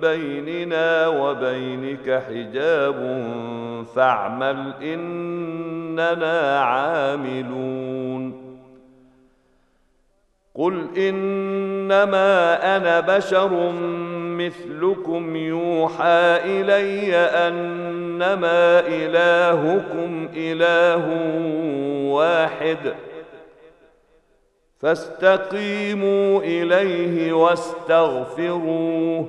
بيننا وبينك حجاب فاعمل اننا عاملون قل انما أنا بشر مثلكم يوحى الي انما الهكم اله واحد فاستقيموا اليه واستغفروه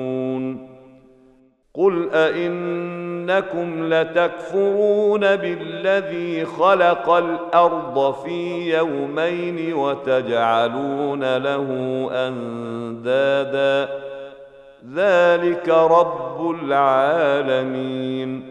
قل ائنكم لتكفرون بالذي خلق الأرض في يومين وتجعلون له اندادا ذلك رب العالمين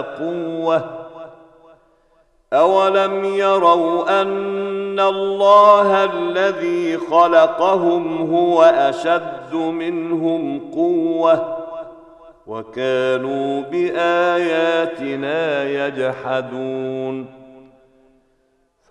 قوة أولم يروا أن الله الذي خلقهم هو أشد منهم قوة وكانوا بآياتنا يجحدون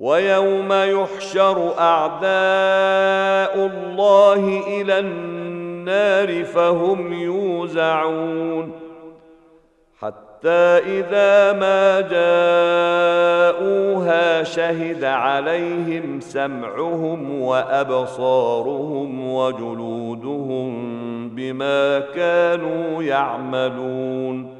ويوم يحشر أعداء الله إلى النار فهم يوزعون. حتى إذا ما جاءوها شهد عليهم سمعهم وأبصارهم وجلودهم بما كانوا يعملون.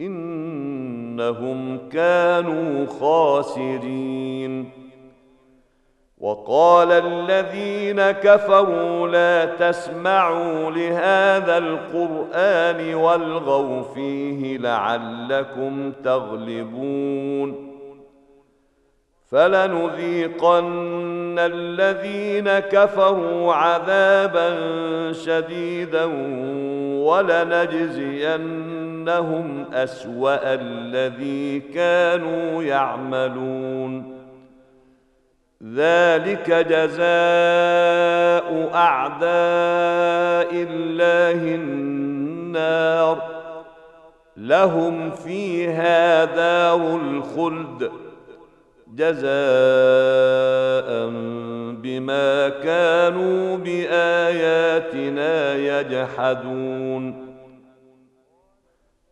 إنهم كانوا خاسرين. وقال الذين كفروا لا تسمعوا لهذا القرآن والغوا فيه لعلكم تغلبون. فلنذيقن الذين كفروا عذابا شديدا ولنجزين إنهم أسوأ الذي كانوا يعملون. ذلك جزاء أعداء الله النار. لهم فيها دار الخلد جزاء بما كانوا بآياتنا يجحدون.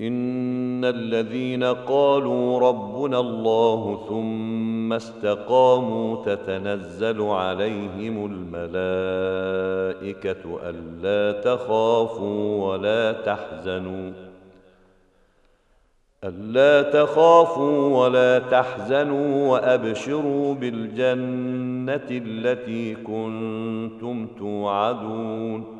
إن الذين قالوا ربنا الله ثم استقاموا تتنزل عليهم الملائكة ألا تخافوا ولا تحزنوا ألا تخافوا ولا تحزنوا وأبشروا بالجنة التي كنتم توعدون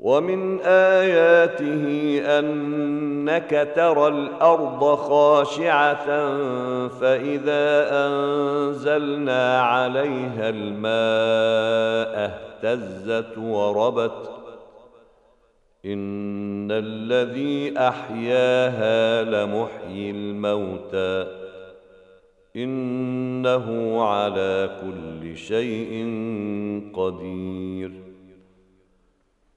ومن آياته أنك ترى الأرض خاشعة فإذا أنزلنا عليها الماء اهتزت وربت. إن الذي أحياها لمحيي الموتى. إنه على كل شيء قدير.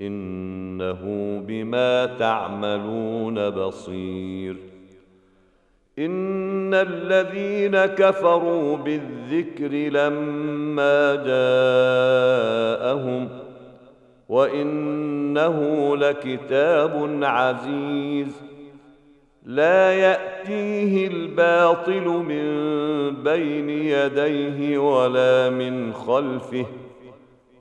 إنه بما تعملون بصير. إن الذين كفروا بالذكر لما جاءهم وإنه لكتاب عزيز. لا يأتيه الباطل من بين يديه ولا من خلفه.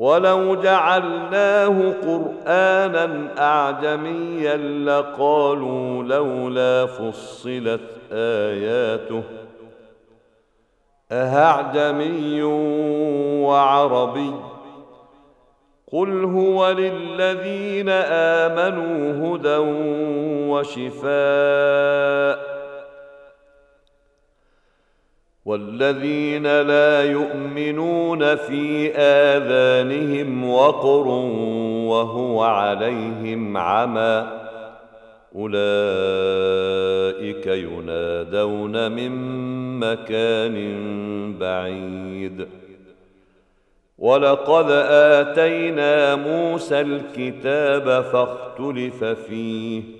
ولو جعلناه قرآنا أعجميا لقالوا لولا فصلت آياته. أهعجمي وعربي؟ قل هو للذين آمنوا هدى وشفاء. والذين لا يؤمنون في آذانهم وقر وهو عليهم عمى أولئك ينادون من مكان بعيد. ولقد آتينا موسى الكتاب فاختلف فيه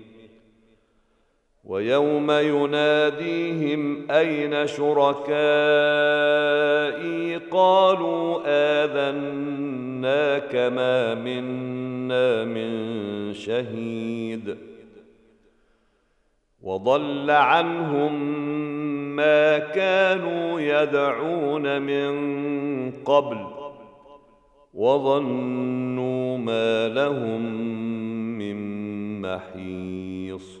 ويوم يناديهم أين شركائي؟ قالوا اذناك ما منا من شهيد. وضل عنهم ما كانوا يدعون من قبل وظنوا ما لهم من محيص.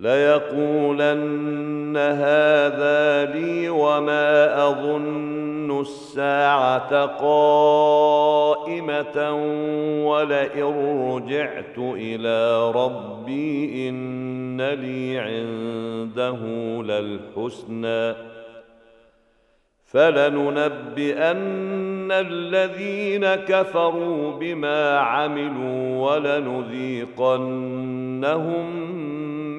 ليقولن هذا لي وما أظن الساعة قائمة ولئن رجعت إلى ربي إن لي عنده للحسنى فلننبئن الذين كفروا بما عملوا ولنذيقنهم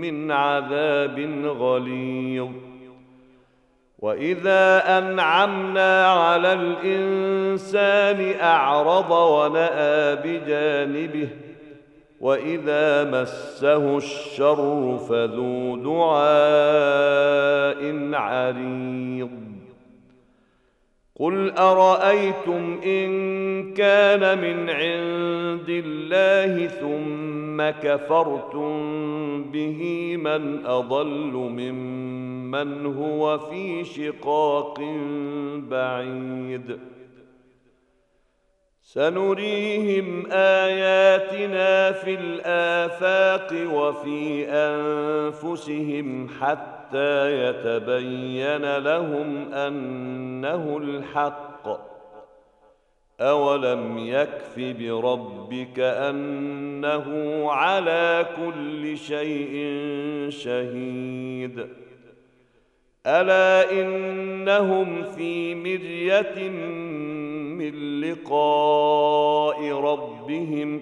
من عذاب غليظ. وإذا أنعمنا على الإنسان أعرض ونأى بجانبه وإذا مسه الشر فذو دعاء عريض. قل ارايتم ان كان من عند الله ثم كفرتم به من اضل ممن هو في شقاق بعيد سنريهم اياتنا في الافاق وفي انفسهم حتى يتبين لهم أنه الحق. أولم يكف بربك أنه على كل شيء شهيد. ألا إنهم في مرية من لقاء ربهم